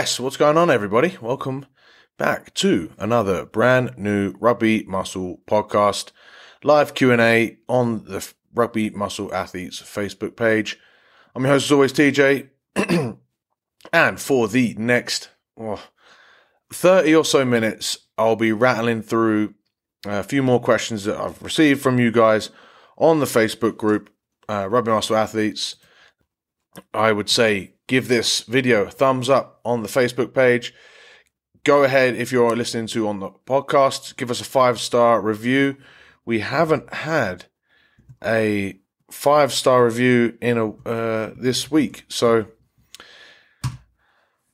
Yes, what's going on, everybody? Welcome back to another brand new Rugby Muscle podcast, live Q and A on the Rugby Muscle Athletes Facebook page. I'm your host, as always, TJ, and for the next oh, 30 or so minutes, I'll be rattling through a few more questions that I've received from you guys on the Facebook group, uh, Rugby Muscle Athletes. I would say give this video a thumbs up on the Facebook page. Go ahead if you're listening to on the podcast, give us a five star review. We haven't had a five star review in a uh, this week, so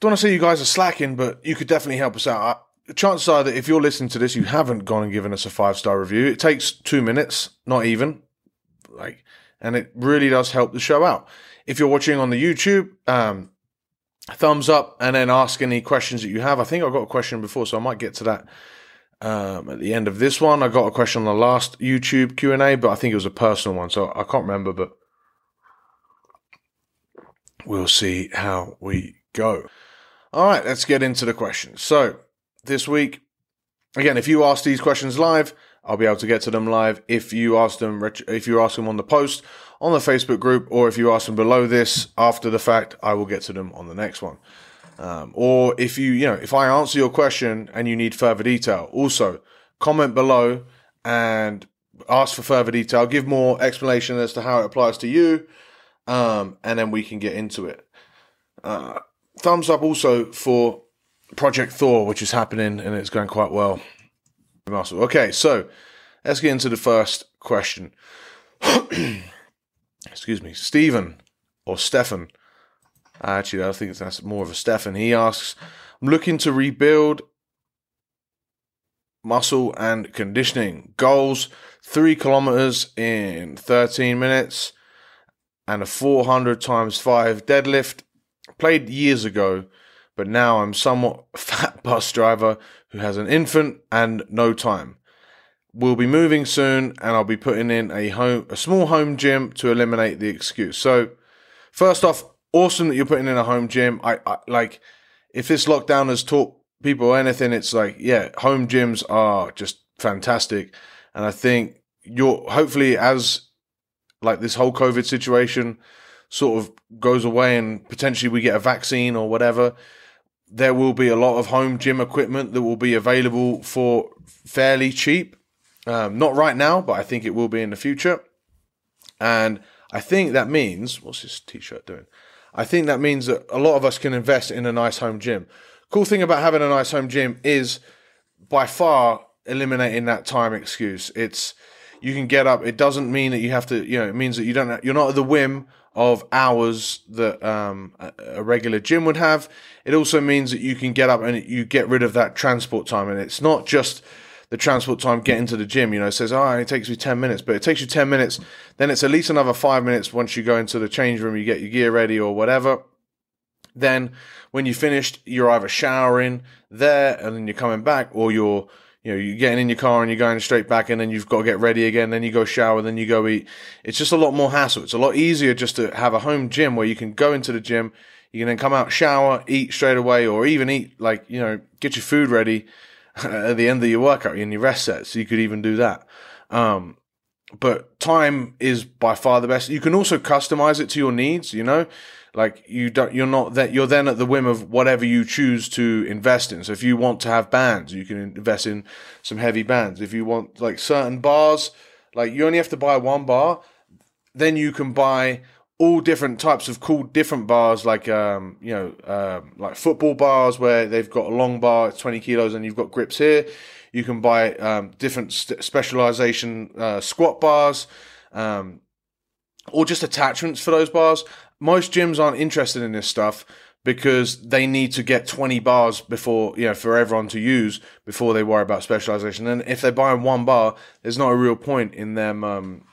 don't want to say you guys are slacking, but you could definitely help us out. The chances are that if you're listening to this, you haven't gone and given us a five star review. It takes two minutes, not even, like, and it really does help the show out. If you're watching on the YouTube, um, thumbs up and then ask any questions that you have. I think I got a question before, so I might get to that um, at the end of this one. I got a question on the last YouTube Q and A, but I think it was a personal one, so I can't remember. But we'll see how we go. All right, let's get into the questions. So this week, again, if you ask these questions live, I'll be able to get to them live. If you ask them, if you ask them on the post on the Facebook group, or if you ask them below this after the fact, I will get to them on the next one. Um, or if you, you know, if I answer your question and you need further detail, also comment below and ask for further detail. Give more explanation as to how it applies to you, um, and then we can get into it. Uh, thumbs up also for Project Thor, which is happening and it's going quite well. Okay, so let's get into the first question. Excuse me, Stephen or Stefan. Actually, I think that's more of a Stefan. He asks, I'm looking to rebuild muscle and conditioning. Goals three kilometers in 13 minutes and a 400 times five deadlift. Played years ago, but now I'm somewhat fat bus driver who has an infant and no time. We'll be moving soon, and I'll be putting in a home, a small home gym to eliminate the excuse. So, first off, awesome that you're putting in a home gym. I, I like if this lockdown has taught people anything, it's like yeah, home gyms are just fantastic, and I think you're hopefully as like this whole COVID situation sort of goes away and potentially we get a vaccine or whatever there will be a lot of home gym equipment that will be available for fairly cheap. Um, not right now, but I think it will be in the future. And I think that means, what's this t shirt doing? I think that means that a lot of us can invest in a nice home gym. Cool thing about having a nice home gym is by far eliminating that time excuse. It's, you can get up. It doesn't mean that you have to, you know, it means that you don't, you're not at the whim of hours that um, a regular gym would have. It also means that you can get up and you get rid of that transport time. And it's not just the transport time getting to the gym. You know, says, oh, it takes me 10 minutes, but it takes you 10 minutes. Then it's at least another five minutes once you go into the change room, you get your gear ready or whatever. Then when you finished, you're either showering there and then you're coming back or you're you know, you're getting in your car and you're going straight back and then you've got to get ready again, then you go shower, then you go eat. It's just a lot more hassle. It's a lot easier just to have a home gym where you can go into the gym, you can then come out, shower, eat straight away, or even eat, like, you know, get your food ready at the end of your workout in your rest sets. You could even do that. Um, but time is by far the best. You can also customize it to your needs, you know? Like you don't, you're not that you're then at the whim of whatever you choose to invest in. So if you want to have bands, you can invest in some heavy bands. If you want like certain bars, like you only have to buy one bar, then you can buy all different types of cool different bars, like um, you know, um, like football bars where they've got a long bar, it's twenty kilos, and you've got grips here. You can buy um, different st- specialization uh, squat bars, um, or just attachments for those bars most gyms aren't interested in this stuff because they need to get 20 bars before, you know, for everyone to use before they worry about specialization. And if they're buying one bar, there's not a real point in them um,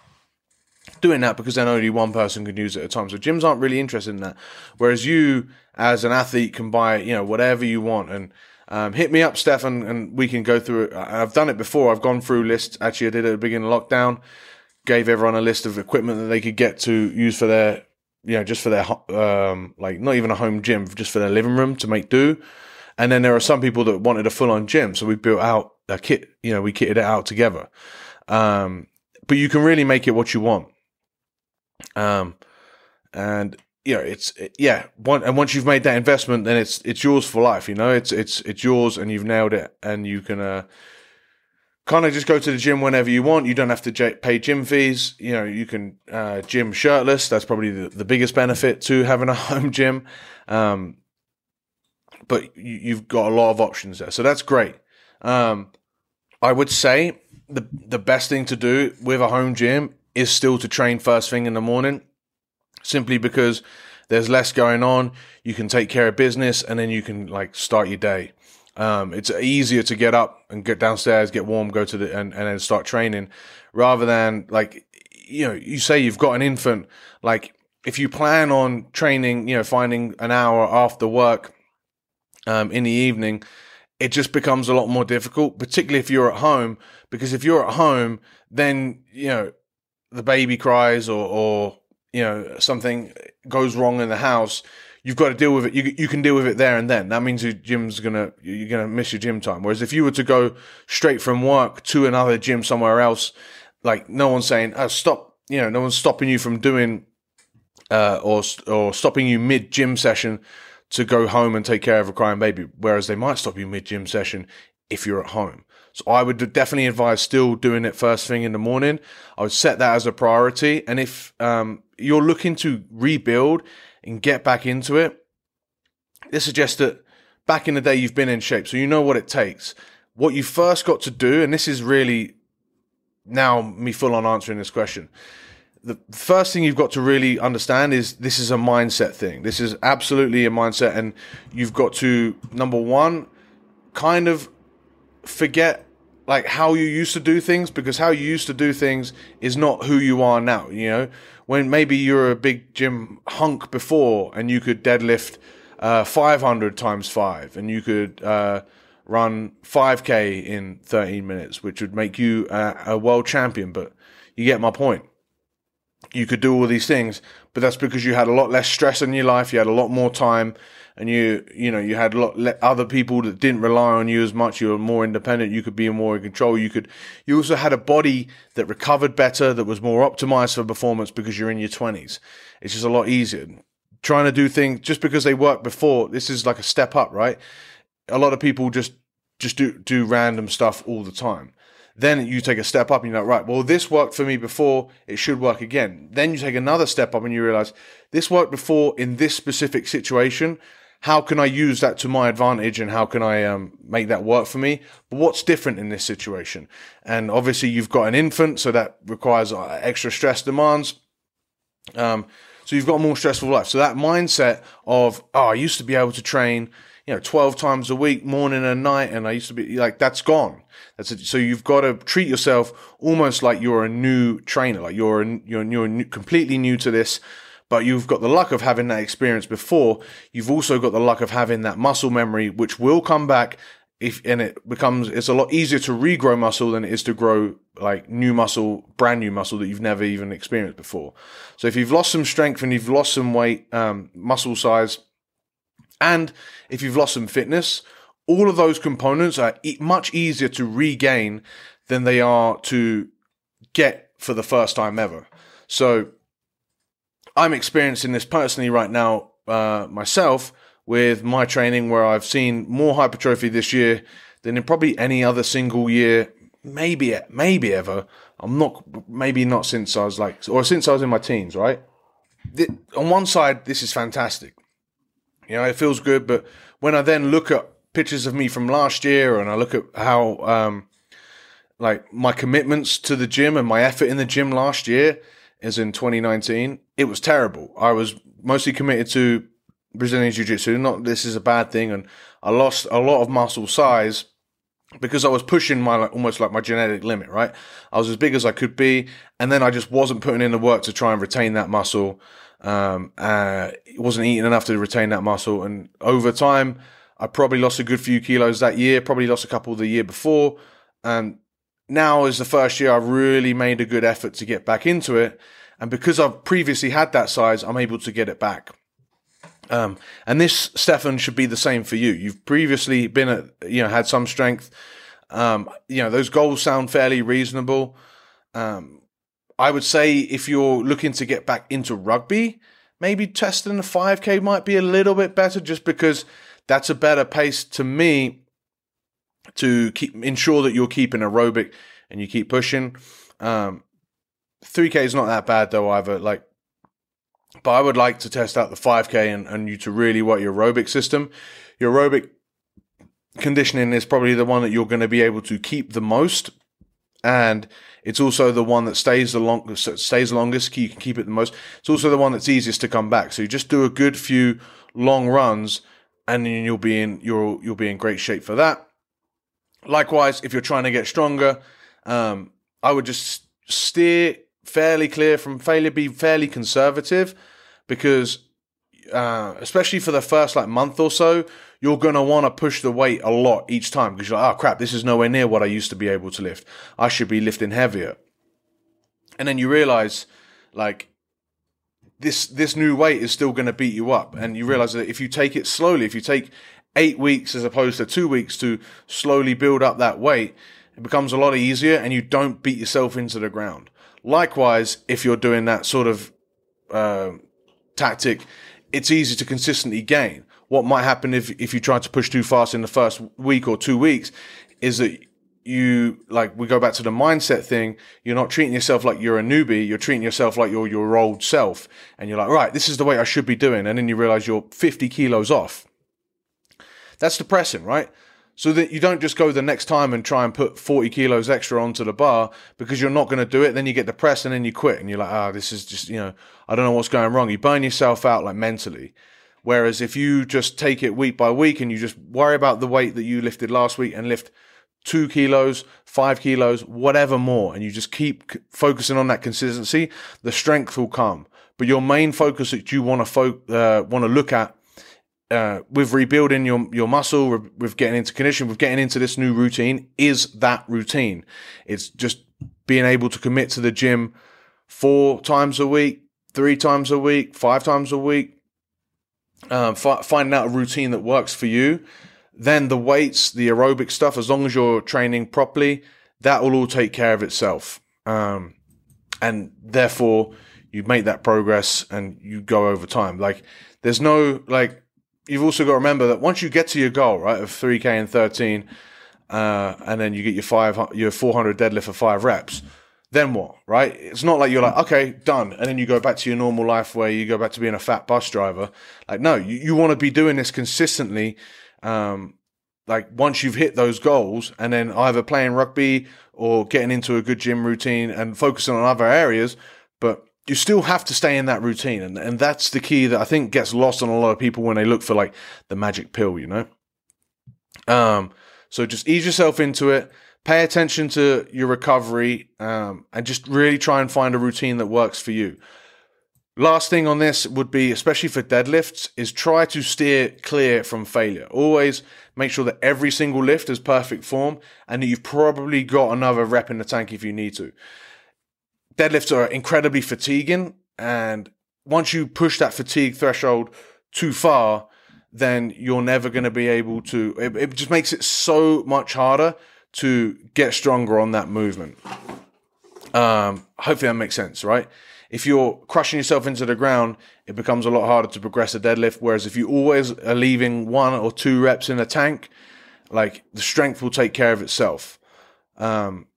doing that because then only one person can use it at a time. So gyms aren't really interested in that. Whereas you, as an athlete, can buy, you know, whatever you want. And um, hit me up, Stefan, and we can go through it. I've done it before. I've gone through lists. Actually, I did it at the beginning of lockdown. Gave everyone a list of equipment that they could get to use for their you know, just for their um, like not even a home gym, just for their living room to make do. And then there are some people that wanted a full on gym, so we built out a kit. You know, we kitted it out together. Um, but you can really make it what you want. Um, and you know, it's it, yeah. One, and once you've made that investment, then it's it's yours for life. You know, it's it's it's yours, and you've nailed it, and you can. Uh, kind of just go to the gym whenever you want. You don't have to j- pay gym fees. You know, you can uh, gym shirtless. That's probably the, the, biggest benefit to having a home gym. Um, but you, have got a lot of options there, so that's great. Um, I would say the the best thing to do with a home gym is still to train first thing in the morning, simply because there's less going on. You can take care of business, and then you can like start your day. Um, it's easier to get up and get downstairs, get warm, go to the and, and then start training, rather than like you know you say you've got an infant. Like if you plan on training, you know, finding an hour after work um, in the evening, it just becomes a lot more difficult, particularly if you're at home. Because if you're at home, then you know the baby cries or or you know something goes wrong in the house you've got to deal with it. You you can deal with it there and then. That means your gym's gonna you're gonna miss your gym time. Whereas if you were to go straight from work to another gym somewhere else, like no one's saying, "Oh, stop!" You know, no one's stopping you from doing uh, or or stopping you mid gym session to go home and take care of a crying baby. Whereas they might stop you mid gym session if you're at home. So I would definitely advise still doing it first thing in the morning. I would set that as a priority. And if um, you're looking to rebuild and get back into it, this suggests that back in the day you've been in shape, so you know what it takes. What you first got to do, and this is really now me full on answering this question. The first thing you've got to really understand is this is a mindset thing. This is absolutely a mindset, and you've got to number one, kind of forget like how you used to do things because how you used to do things is not who you are now. You know, when maybe you're a big gym hunk before and you could deadlift uh, 500 times five and you could uh, run 5k in 13 minutes, which would make you a world champion. But you get my point. You could do all these things, but that's because you had a lot less stress in your life. You had a lot more time and you you know you had lot other people that didn't rely on you as much. You were more independent. You could be more in control. You could you also had a body that recovered better, that was more optimized for performance because you're in your twenties. It's just a lot easier. Trying to do things just because they worked before. This is like a step up, right? A lot of people just just do do random stuff all the time. Then you take a step up and you're like, right, well, this worked for me before, it should work again. Then you take another step up and you realize this worked before in this specific situation how can I use that to my advantage and how can I um, make that work for me? But what's different in this situation? And obviously, you've got an infant, so that requires uh, extra stress demands. Um, so you've got a more stressful life. So that mindset of, oh, I used to be able to train, you know, 12 times a week, morning and night, and I used to be like, that's gone. That's it. So you've got to treat yourself almost like you're a new trainer, like you're a, you're, you're new, completely new to this but you've got the luck of having that experience before. You've also got the luck of having that muscle memory, which will come back if, and it becomes, it's a lot easier to regrow muscle than it is to grow like new muscle, brand new muscle that you've never even experienced before. So if you've lost some strength and you've lost some weight, um, muscle size, and if you've lost some fitness, all of those components are e- much easier to regain than they are to get for the first time ever. So I'm experiencing this personally right now uh, myself with my training, where I've seen more hypertrophy this year than in probably any other single year, maybe maybe ever. I'm not maybe not since I was like or since I was in my teens, right? The, on one side, this is fantastic. You know, it feels good, but when I then look at pictures of me from last year and I look at how um, like my commitments to the gym and my effort in the gym last year is in 2019, it was terrible. I was mostly committed to Brazilian Jiu Jitsu. Not this is a bad thing, and I lost a lot of muscle size because I was pushing my like, almost like my genetic limit. Right, I was as big as I could be, and then I just wasn't putting in the work to try and retain that muscle. Um, uh, wasn't eating enough to retain that muscle, and over time, I probably lost a good few kilos that year. Probably lost a couple the year before, and now is the first year I've really made a good effort to get back into it. And because I've previously had that size, I'm able to get it back. Um, and this, Stefan, should be the same for you. You've previously been at, you know, had some strength. Um, you know, those goals sound fairly reasonable. Um, I would say if you're looking to get back into rugby, maybe testing the 5K might be a little bit better just because that's a better pace to me to keep ensure that you're keeping aerobic and you keep pushing. Um, 3K is not that bad though either. Like, but I would like to test out the 5K and, and you to really work your aerobic system. Your aerobic conditioning is probably the one that you're going to be able to keep the most, and it's also the one that stays the longest. Stays longest. You can keep it the most. It's also the one that's easiest to come back. So you just do a good few long runs, and then you'll be in you'll you'll be in great shape for that. Likewise, if you're trying to get stronger, um, I would just steer fairly clear from failure. Be fairly conservative because, uh, especially for the first like month or so, you're going to want to push the weight a lot each time because you're like, oh crap, this is nowhere near what I used to be able to lift. I should be lifting heavier. And then you realize, like, this this new weight is still going to beat you up, and you realize that if you take it slowly, if you take eight weeks as opposed to two weeks to slowly build up that weight, it becomes a lot easier, and you don't beat yourself into the ground. Likewise, if you're doing that sort of uh, tactic, it's easy to consistently gain. What might happen if if you try to push too fast in the first week or two weeks is that you like we go back to the mindset thing. You're not treating yourself like you're a newbie. You're treating yourself like you're your old self. And you're like right this is the way i should be doing. And then you realize you're 50 kilos off. That's depressing right so that you don't just go the next time and try and put 40 kilos extra onto the bar because you're not going to do it. Then you get depressed and then you quit and you're like ah oh, this is just you know i don't know what's going wrong. You burn yourself out like mentally. Whereas if you just take it week by week and you just worry about the weight that you lifted last week and lift two kilos, five kilos, whatever more, and you just keep focusing on that consistency, the strength will come. But your main focus that you want to fo- uh, want to look at uh, with rebuilding your your muscle, with getting into condition, with getting into this new routine, is that routine. It's just being able to commit to the gym four times a week, three times a week, five times a week, um, f- finding out a routine that works for you. Then the weights, the aerobic stuff, as long as you're training properly, that will all take care of itself. Um, and therefore, you make that progress and you go over time. Like, there's no, like, you've also got to remember that once you get to your goal, right, of 3K and 13, uh, and then you get your five, your 400 deadlift for five reps then what, right? It's not like you're like, okay, done. And then you go back to your normal life where you go back to being a fat bus driver. Like, no, you, you want to be doing this consistently. Um, like once you've hit those goals and then either playing rugby or getting into a good gym routine and focusing on other areas, but you still have to stay in that routine. And, and that's the key that I think gets lost on a lot of people when they look for like the magic pill, you know? Um, so just ease yourself into it pay attention to your recovery um, and just really try and find a routine that works for you. Last thing on this would be, especially for deadlifts, is try to steer clear from failure. Always make sure that every single lift is perfect form and that you've probably got another rep in the tank if you need to. Deadlifts are incredibly fatiguing, and once you push that fatigue threshold too far, then you're never going to be able to. It, it just makes it so much harder to get stronger on that movement. Um, hopefully that makes sense, right? If you're crushing yourself into the ground, it becomes a lot harder to progress a deadlift. Whereas if you always are leaving one or two reps in the tank, like the strength will take care of itself. Um,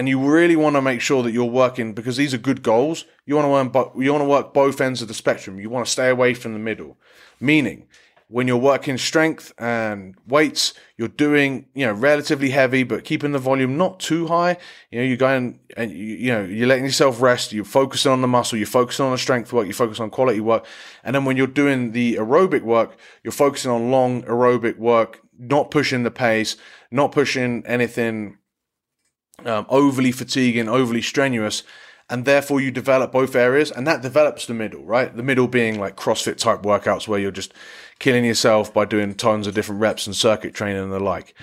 and you really want to make sure that you're working because these are good goals. You want to earn, but you want to work both ends of the spectrum. You want to stay away from the middle, meaning when you're working strength and weights, you're doing, you know, relatively heavy, but keeping the volume not too high. You know, you're going and you, you know, you're letting yourself rest. You're focusing on the muscle. You're focusing on the strength work. You're focusing on quality work. And then when you're doing the aerobic work, you're focusing on long aerobic work, not pushing the pace, not pushing anything um, overly fatiguing, overly strenuous and therefore you develop both areas and that develops the middle right the middle being like crossfit type workouts where you're just killing yourself by doing tons of different reps and circuit training and the like.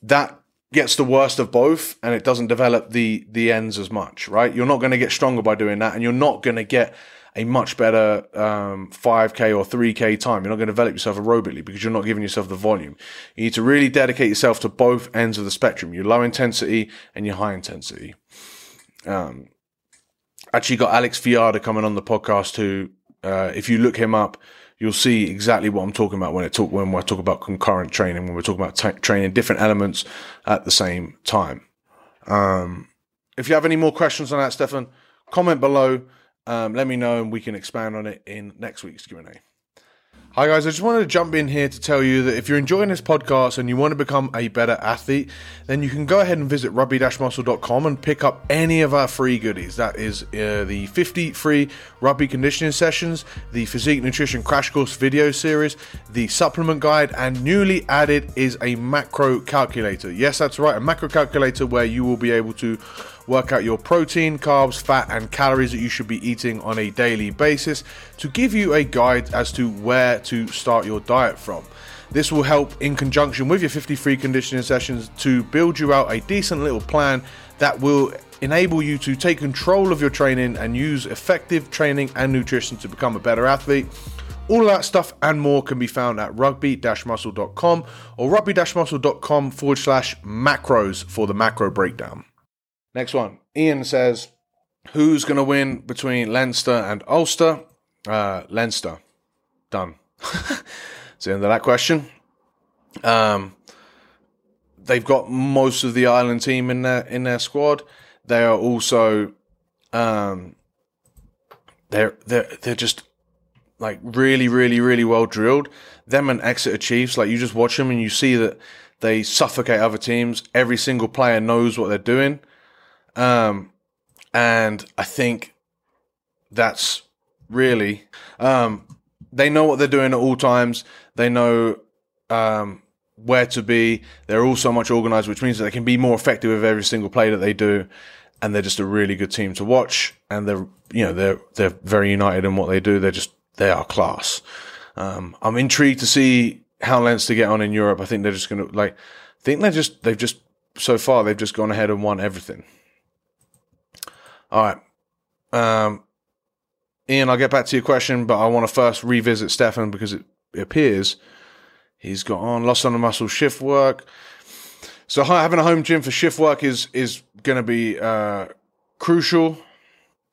That gets the worst of both and it doesn't develop the the ends as much, right? You're not going to get stronger by doing that, and you're not going to get a much better um, 5k or 3k time. You're not going to develop yourself aerobically because you're not giving yourself the volume. You need to really dedicate yourself to both ends of the spectrum, your low intensity and your high intensity. Um, actually got Alex Viada coming on the podcast who, uh, if you look him up, you'll see exactly what I'm talking about when I talk when I talk about concurrent training, when we're talking about t- training different elements at the same time. Um, if you have any more questions on that, Stefan, comment below. Um, let me know and we can expand on it in next week's Q&A. Hi guys, I just wanted to jump in here to tell you that if you're enjoying this podcast and you want to become a better athlete, then you can go ahead and visit rugby-muscle.com and pick up any of our free goodies. That is uh, the 50 free rugby conditioning sessions, the physique nutrition crash course video series, the supplement guide, and newly added is a macro calculator. Yes, that's right, a macro calculator where you will be able to work out your protein, carbs, fat, and calories that you should be eating on a daily basis to give you a guide as to where to start your diet from. This will help in conjunction with your 53 conditioning sessions to build you out a decent little plan that will enable you to take control of your training and use effective training and nutrition to become a better athlete. All that stuff and more can be found at rugby-muscle.com or rugby-muscle.com forward slash macros for the macro breakdown. Next one. Iain says, Who's going to win between Leinster and Ulster? Uh, Leinster. Done. It's the end of that question. Um, they've got most of the Ireland team in their in their squad. They are also, um, they're they're they're just like really really really well drilled. Them and Exeter Chiefs, like you just watch them and you see that they suffocate other teams. Every single player knows what they're doing. Um, and I think that's really um, they know what they're doing at all times. They know um, where to be. They're all so much organized, which means that they can be more effective with every single play that they do. And they're just a really good team to watch. And they're you know they're they're very united in what they do. They're just they are class. Um, I'm intrigued to see how Leinster get on in Europe. I think they're just going to like. I think they're just they've just so far they've just gone ahead and won everything. All right. Um, Iain, I'll get back to your question, but I want to first revisit Stefan because it, appears he's got on lost on the muscle shift work. So having a home gym for shift work is is going to be uh, crucial.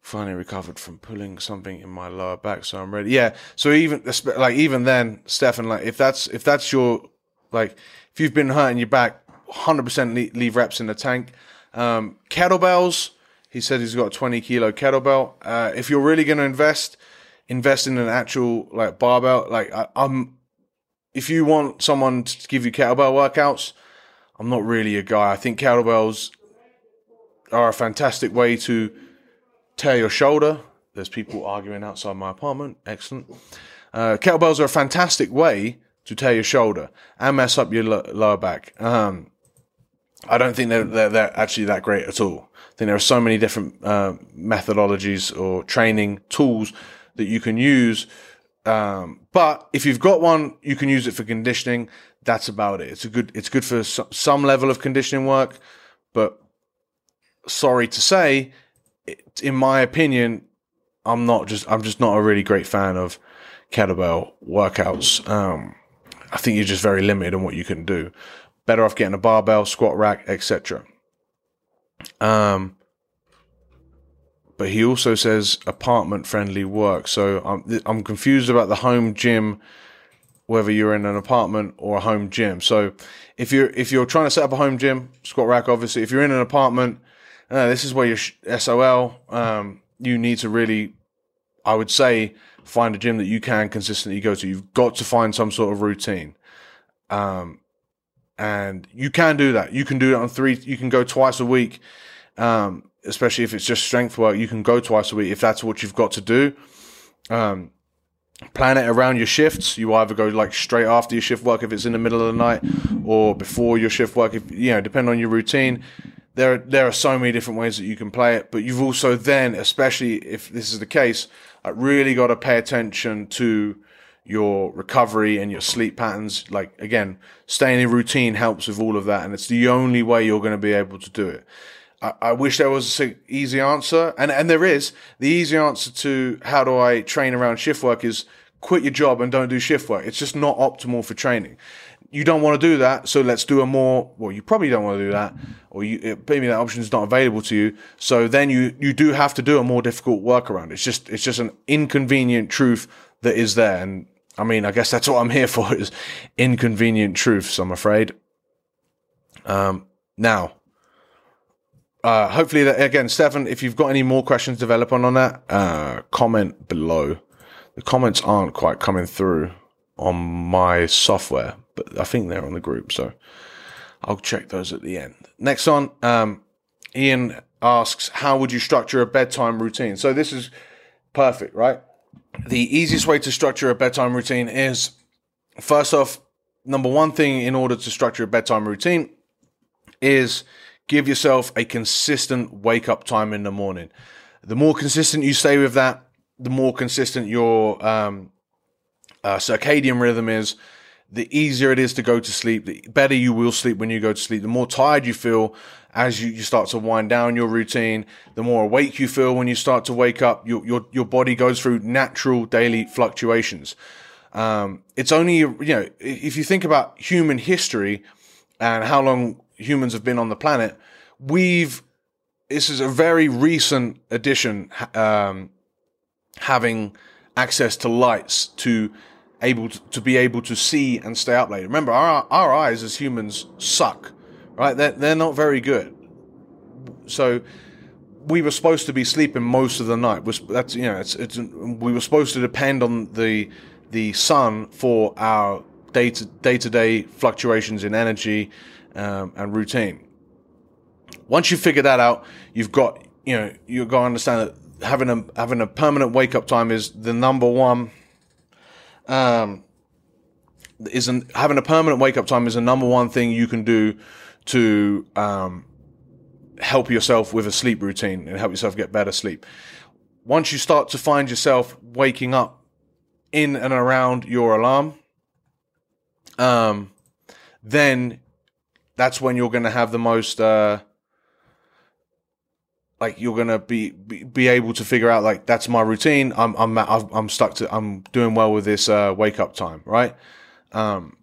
Finally recovered from pulling something in my lower back, so I'm ready. Yeah. So even like even then, Stefan, like if that's if that's your like if you've been hurting your back, hundred percent leave reps in the tank. Um, kettlebells he said he's got a 20 kilo kettlebell. Uh, if you're really going to invest, invest in an actual like barbell. Like I, I'm, if you want someone to give you kettlebell workouts, I'm not really a guy. I think kettlebells are a fantastic way to tear your shoulder. There's people arguing outside my apartment. Excellent. Uh, kettlebells are a fantastic way to tear your shoulder and mess up your lower back. Um, I don't think they're, they're, they're actually that great at all I think there are so many different uh, methodologies or training tools that you can use. Um, but if you've got one, you can use it for conditioning. That's about it. It's a good. It's good for some level of conditioning work, but sorry to say, it, in my opinion, I'm not just. I'm just not a really great fan of kettlebell workouts. Um, I think you're just very limited on what you can do. Better off getting a barbell, squat rack, etc. Um, but he also says apartment friendly work. So I'm I'm confused about the home gym, whether you're in an apartment or a home gym. So if you're if you're trying to set up a home gym, squat rack, obviously. If you're in an apartment, uh, this is where your SOL. Um, you need to really, I would say, find a gym that you can consistently go to. You've got to find some sort of routine. Um, and you can do that. You can do it on three. You can go twice a week, um, especially if it's just strength work. You can go twice a week if that's what you've got to do. Um, plan it around your shifts. You either go like straight after your shift work if it's in the middle of the night, or before your shift work. If you know, depend on your routine. There, there are so many different ways that you can play it, but you've also then, especially if this is the case, really got to pay attention to your recovery and your sleep patterns. Like again, staying in routine helps with all of that, and it's the only way you're going to be able to do it. I, I wish there was an easy answer, and and there is. The easy answer to how do I train around shift work is quit your job and don't do shift work. It's just not optimal for training. You don't want to do that, so let's do a more. Well, you probably don't want to do that, or you maybe that option is not available to you. So then you you do have to do a more difficult workaround. It's just it's just an inconvenient truth that is there, and I mean, I guess that's what I'm here for is inconvenient truths. I'm afraid. Um, now, uh, hopefully that again, Stefan, if you've got any more questions develop on on that, uh, comment below. The comments aren't quite coming through on my software, but I think they're on the group, so I'll check those at the end. Next on, um, Iain asks, how would you structure a bedtime routine? So this is perfect, right? The easiest way to structure a bedtime routine is first off, number one thing in order to structure a bedtime routine is give yourself a consistent wake up time in the morning. The more consistent you stay with that, the more consistent your um, uh, circadian rhythm is, the easier it is to go to sleep, the better you will sleep when you go to sleep, the more tired you feel as you, you start to wind down your routine, the more awake you feel when you start to wake up, your, your, your body goes through natural daily fluctuations. Um, it's only, you know, if you think about human history and how long humans have been on the planet, we've, this is a very recent addition, um, having access to lights to able to, to, be able to see and stay up late. Remember, our our eyes as humans suck, right? They're they're not very good. So we were supposed to be sleeping most of the night. That's you know, it's, it's we were supposed to depend on the the sun for our day to day to day fluctuations in energy um, and routine. Once you figure that out, you've got you know you've got to understand that having a having a permanent wake up time is the number one. Um, isn't having a permanent wake up time is the number one thing you can do to um, help yourself with a sleep routine and help yourself get better sleep. Once you start to find yourself waking up in and around your alarm, um, then that's when you're going to have the most uh, like you're gonna be, be, be able to figure out like that's my routine. I'm I'm I'm stuck to I'm doing well with this uh, wake up time, right? Um,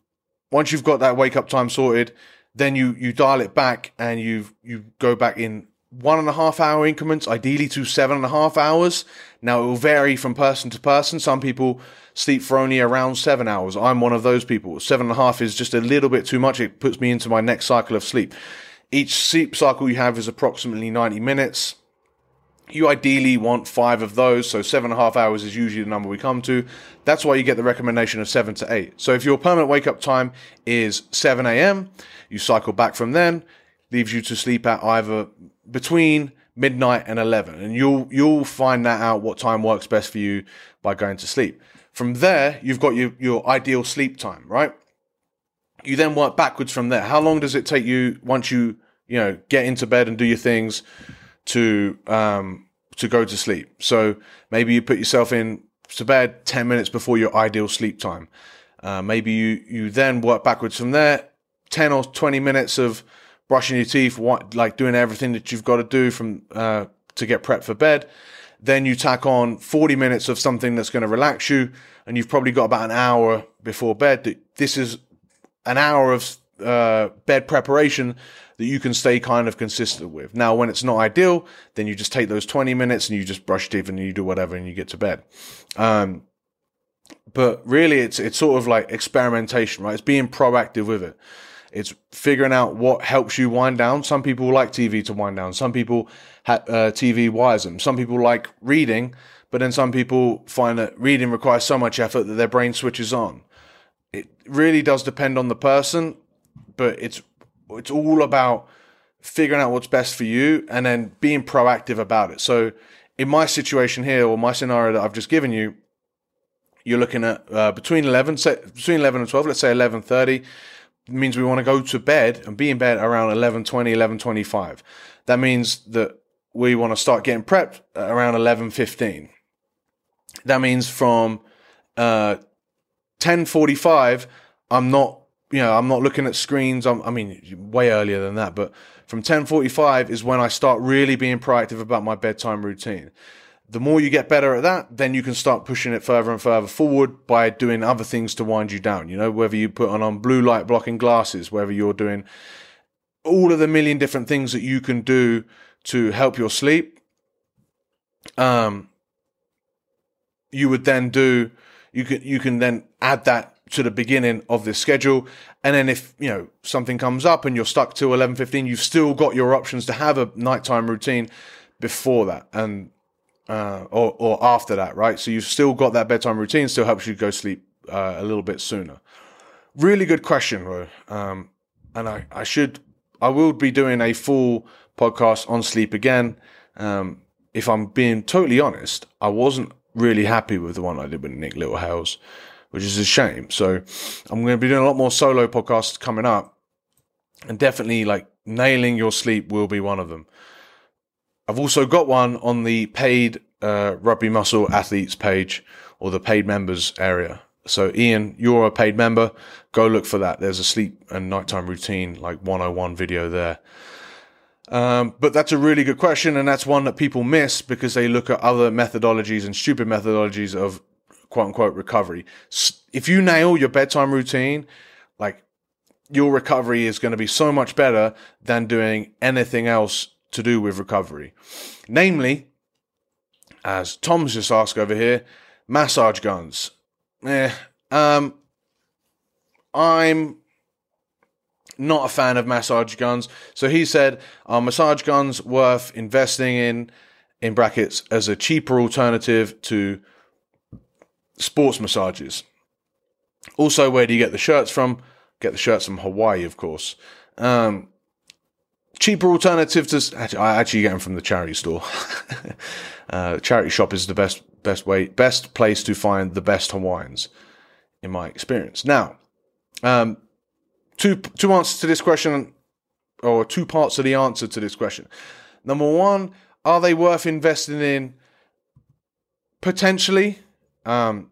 once you've got that wake up time sorted, then you you dial it back and you you go back in one and a half hour increments, ideally to seven and a half hours. Now it will vary from person to person. Some people sleep for only around seven hours. I'm one of those people. Seven and a half is just a little bit too much. It puts me into my next cycle of sleep. Each sleep cycle you have is approximately 90 minutes. You ideally want five of those, so seven and a half hours is usually the number we come to. That's why you get the recommendation of seven to eight. So if your permanent wake up time is 7 a.m., you cycle back from then, leaves you to sleep at either between midnight and 11 and you'll you'll find that out what time works best for you by going to sleep from there you've got your your ideal sleep time right you then work backwards from there. How long does it take you once you you know get into bed and do your things to um, to go to sleep? So maybe you put yourself in to bed ten minutes before your ideal sleep time. Uh, maybe you you then work backwards from there, ten or twenty minutes of brushing your teeth, what, like doing everything that you've got to do from uh, to get prepped for bed. Then you tack on 40 minutes of something that's going to relax you, and you've probably got about an hour before bed. That this is an hour of uh, bed preparation that you can stay kind of consistent with. Now, when it's not ideal, then you just take those 20 minutes and you just brush teeth and you do whatever and you get to bed. Um, but really, it's it's sort of like experimentation, right? It's being proactive with it. It's figuring out what helps you wind down. Some people like TV to wind down. Some people ha- uh, TV wires them. Some people like reading, but then some people find that reading requires so much effort that their brain switches on it really does depend on the person, but it's it's all about figuring out what's best for you and then being proactive about it. So in my situation here or my scenario that I've just given you, you're looking at uh, between 11 say, between 11 and 12 let's say 11:30 means we want to go to bed and be in bed around 11:20 11:25 that means that we want to start getting prepped around 11:15 that means from uh, 10:45, I'm not, you know, I'm not looking at screens. I'm, I mean, way earlier than that, but from 10:45 is when I start really being proactive about my bedtime routine. The more you get better at that, then you can start pushing it further and further forward by doing other things to wind you down. You know, whether you put on, on blue light blocking glasses, whether you're doing all of the million different things that you can do to help your sleep. Um, you would then do you can you can then add that to the beginning of this schedule. And then if you know something comes up and you're stuck to 11:15 you've still got your options to have a nighttime routine before that and uh, or or after that right? So you've still got that bedtime routine still helps you go sleep uh, a little bit sooner. Really good question bro um, and I I should I will be doing a full podcast on sleep again. Um, if I'm being totally honest I wasn't really happy with the one I did with Nick Littlehales, which is a shame. So I'm going to be doing a lot more solo podcasts coming up, and definitely like nailing your sleep will be one of them. I've also got one on the paid uh, rugby muscle athletes page or the paid members area. So Iain, you're a paid member. Go look for that. There's a sleep and nighttime routine like 101 video there. Um, but that's a really good question, and that's one that people miss because they look at other methodologies and stupid methodologies of quote unquote recovery. If you nail your bedtime routine, like your recovery is going to be so much better than doing anything else to do with recovery. Namely, as Tom's just asked over here, massage guns. Eh, um, I'm not a fan of massage guns. So he said, are massage guns worth investing in, in brackets, as a cheaper alternative to sports massages? Also, where do you get the shirts from? Get the shirts from Hawaii, of course. Um, cheaper alternative to actually, I actually get them from the charity store. uh, charity shop is the best best way best place to find the best Hawaiians, in my experience. Now, um, two two answers to this question, or two parts of the answer to this question. Number one, are they worth investing in? Potentially. Um,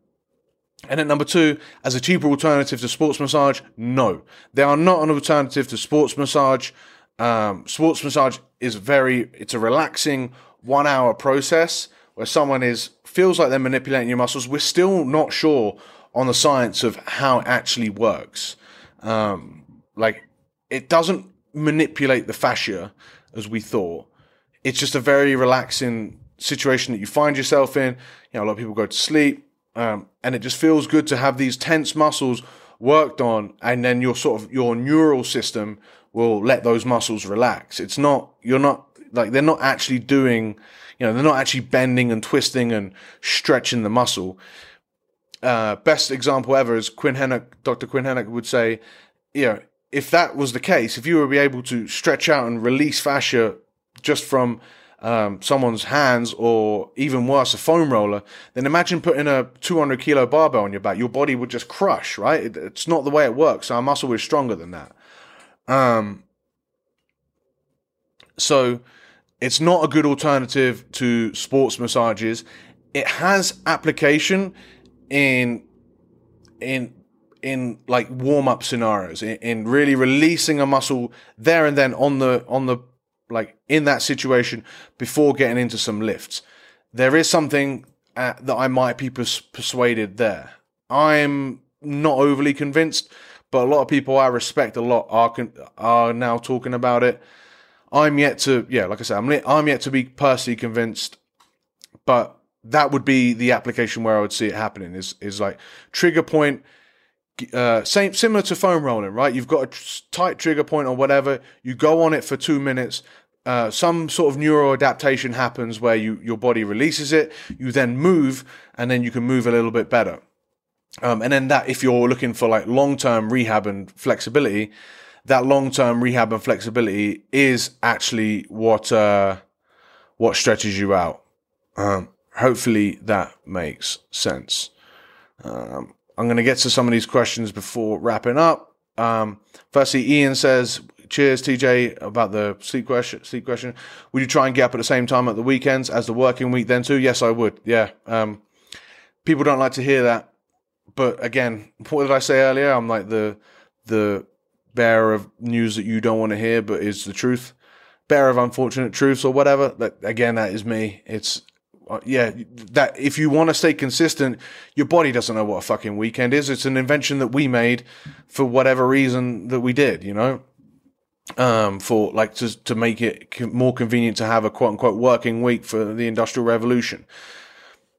and then number two, as a cheaper alternative to sports massage, no, they are not an alternative to sports massage. Um, sports massage is very, it's a relaxing one hour process where someone is feels like they're manipulating your muscles. We're still not sure on the science of how it actually works. Um, like it doesn't manipulate the fascia as we thought. It's just a very relaxing situation that you find yourself in. You know, a lot of people go to sleep, um, and it just feels good to have these tense muscles worked on, and then your sort of your neural system will let those muscles relax. It's not you're not like they're not actually doing, you know, they're not actually bending and twisting and stretching the muscle. Uh, best example ever is Quinn Henoch, Dr. Quinn Henoch would say, you know, if that was the case, if you were be able to stretch out and release fascia just from um, someone's hands or even worse, a foam roller, then imagine putting a 200 kilo barbell on your back. Your body would just crush, right? It, it's not the way it works. Our muscle is stronger than that. Um, so it's not a good alternative to sports massages. It has application in in in like warm up scenarios, in, in, really releasing a muscle there and then on the on the like in that situation before getting into some lifts. There is something uh, that I might be pers- persuaded there. I'm not overly convinced, but a lot of people I respect a lot are con- are now talking about it. I'm yet to, yeah, like I said, I'm, I'm yet to be personally convinced, but that would be the application where I would see it happening. Is is like trigger point uh, same similar to foam rolling, right? You've got a tight trigger point or whatever. You go on it for two minutes. Uh, some sort of neuro adaptation happens where you your body releases it. You then move, and then you can move a little bit better. Um, and then that, if you're looking for like long term rehab and flexibility, that long term rehab and flexibility is actually what uh, what stretches you out. Um, hopefully that makes sense. Um, I'm going to get to some of these questions before wrapping up. Um, firstly, Iain says, "Cheers, TJ, about the sleep question. Sleep question. Would you try and get up at the same time at the weekends as the working week then too? Yes, I would. Yeah. Um, people don't like to hear that, but again, what did I say earlier? I'm like the the bearer of news that you don't want to hear, but is the truth. Bearer of unfortunate truths or whatever. That again, that is me. It's uh, yeah, that if you want to stay consistent, your body doesn't know what a fucking weekend is. It's an invention that we made for whatever reason that we did, you know, um, for like to to make it more convenient to have a quote unquote working week for the industrial revolution.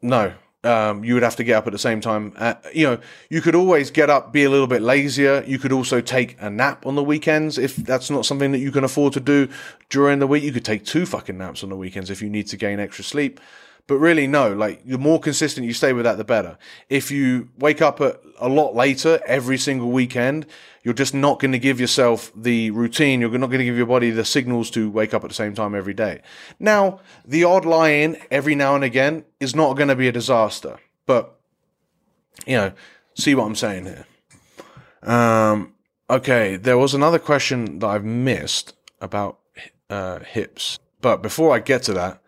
No, um, you would have to get up at the same time. Uh, you know, you could always get up, be a little bit lazier. You could also take a nap on the weekends if that's not something that you can afford to do during the week. You could take two fucking naps on the weekends if you need to gain extra sleep. But really, no, like the more consistent you stay with that, the better. If you wake up a lot later every single weekend, you're just not going to give yourself the routine. You're not going to give your body the signals to wake up at the same time every day. Now, the odd lie in every now and again is not going to be a disaster, but you know, see what I'm saying here. Um, okay, there was another question that I've missed about uh, hips, but before I get to that,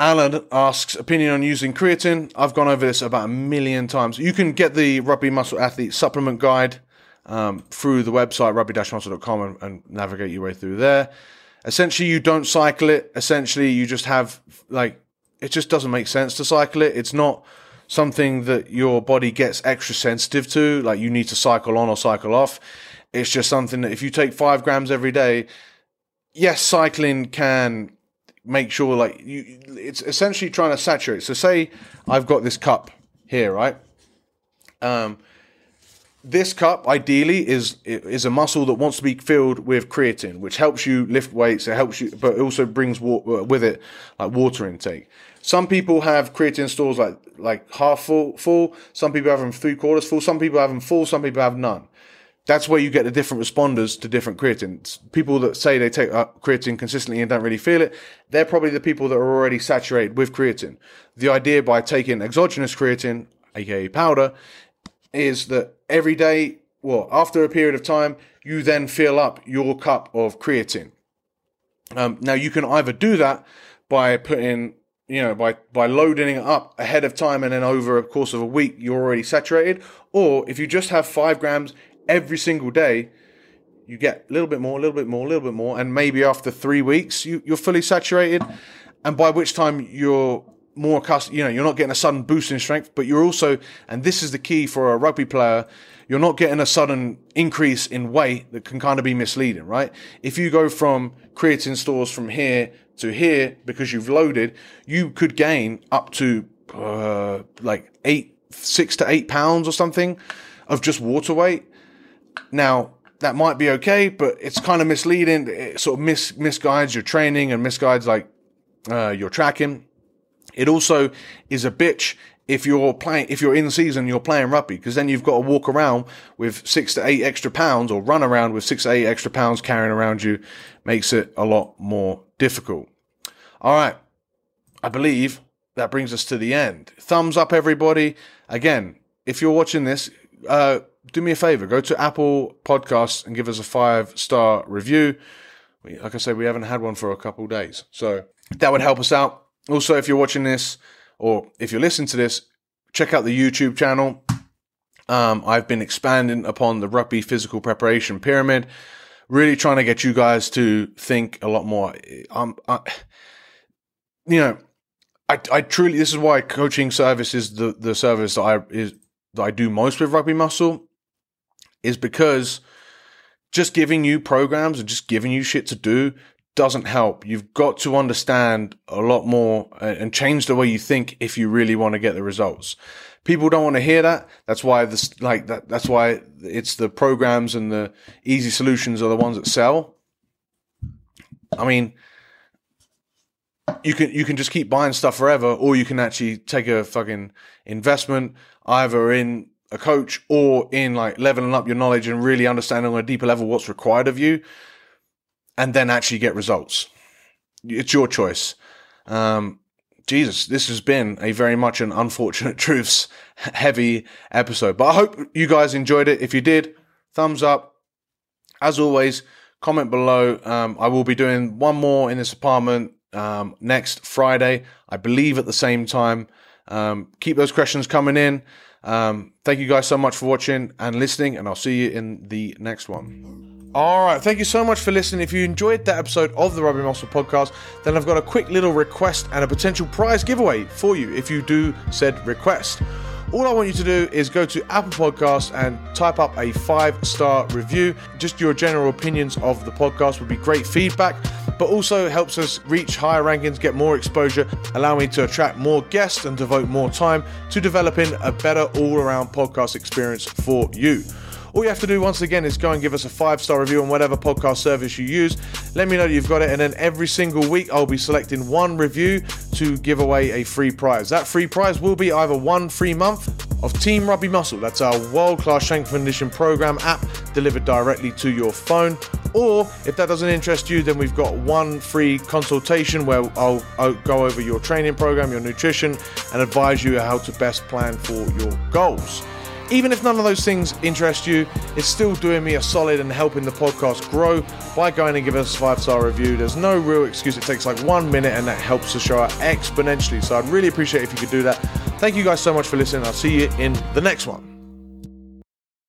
Alan asks opinion on using creatine. I've gone over this about a million times. You can get the Rugby Muscle Athlete supplement guide um, through the website rugby-muscle.com and, and navigate your way through there. Essentially, you don't cycle it. Essentially, you just have like it just doesn't make sense to cycle it. It's not something that your body gets extra sensitive to. Like you need to cycle on or cycle off. It's just something that if you take five grams every day, yes, cycling can make sure like you it's essentially trying to saturate. So say i've got this cup here right? Um this cup ideally is is a muscle that wants to be filled with creatine which helps you lift weights it helps you but it also brings water, with it like water intake. Some people have creatine stores like like half full full. Some people have them three quarters full. Some people have them full. Some people have none that's where you get the different responders to different creatines. People that say they take creatine consistently and don't really feel it, they're probably the people that are already saturated with creatine. The idea by taking exogenous creatine, aka powder, is that every day, well, after a period of time, you then fill up your cup of creatine. Um, now you can either do that by putting you know, by, by loading it up ahead of time and then over a course of a week, you're already saturated. Or if you just have five grams, every single day, you get a little bit more, a little bit more, a little bit more, and maybe after three weeks, you, you're fully saturated. And by which time you're more accustomed, you know, you're not getting a sudden boost in strength, but you're also, and this is the key for a rugby player, you're not getting a sudden increase in weight that can kind of be misleading, right? If you go from creatine stores from here to here because you've loaded, you could gain up to uh, like eight, six to eight pounds or something of just water weight. Now, that might be okay, but it's kind of misleading. It sort of mis- misguides your training and misguides like uh, your tracking. It also is a bitch if you're playing, if you're in season, you're playing rugby because then you've got to walk around with six to eight extra pounds or run around with six to eight extra pounds carrying around you makes it a lot more difficult. All right. I believe that brings us to the end. Thumbs up, everybody. Again, if you're watching this, uh, do me a favor, go to Apple Podcasts and give us a five star review. Like I said, we haven't had one for a couple days, so that would help us out. Also, if you're watching this or if you're listening to this, check out the YouTube channel. Um, I've been expanding upon the rugby physical preparation pyramid, really trying to get you guys to think a lot more. Um, I, you know, I, I truly this is why coaching service is the the service that I is that I do most with rugby muscle is because just giving you programs and just giving you shit to do doesn't help. You've got to understand a lot more and change the way you think if you really want to get the results. People don't want to hear that. That's why this, like that, that's why it's the programs and the easy solutions are the ones that sell. I mean, you can, you can just keep buying stuff forever or you can actually take a fucking investment either in a coach or in like leveling up your knowledge and really understanding on a deeper level what's required of you and then actually get results. It's your choice. Um, Jesus, this has been a very much an unfortunate truths heavy episode, but I hope you guys enjoyed it. If you did, thumbs up. As always, comment below. Um, I will be doing one more in this apartment um, next Friday, I believe at the same time. Um, keep those questions coming in. Um, thank you guys so much for watching and listening, and I'll see you in the next one. All right, thank you so much for listening. If you enjoyed that episode of the Rugby Muscle podcast, then I've got a quick little request and a potential prize giveaway for you if you do said request. All I want you to do is go to Apple Podcasts and type up a five star review. Just your general opinions of the podcast would be great feedback, but also helps us reach higher rankings, get more exposure, allow me to attract more guests and devote more time to developing a better all around podcast experience for you. All you have to do once again is go and give us a five star review on whatever podcast service you use. Let me know you've got it, and then every single week I'll be selecting one review to give away a free prize. That free prize will be either one free month of Team Rugby Muscle, that's our world class strength condition program app delivered directly to your phone. Or if that doesn't interest you, then we've got one free consultation where I'll, I'll, go over your training program, your nutrition, and advise you how to best plan for your goals. Even if none of those things interest you, it's still doing me a solid and helping the podcast grow by going and giving us a five star review. There's no real excuse. It takes like one minute and that helps the show out exponentially. So I'd really appreciate if you could do that. Thank you guys so much for listening. I'll see you in the next one.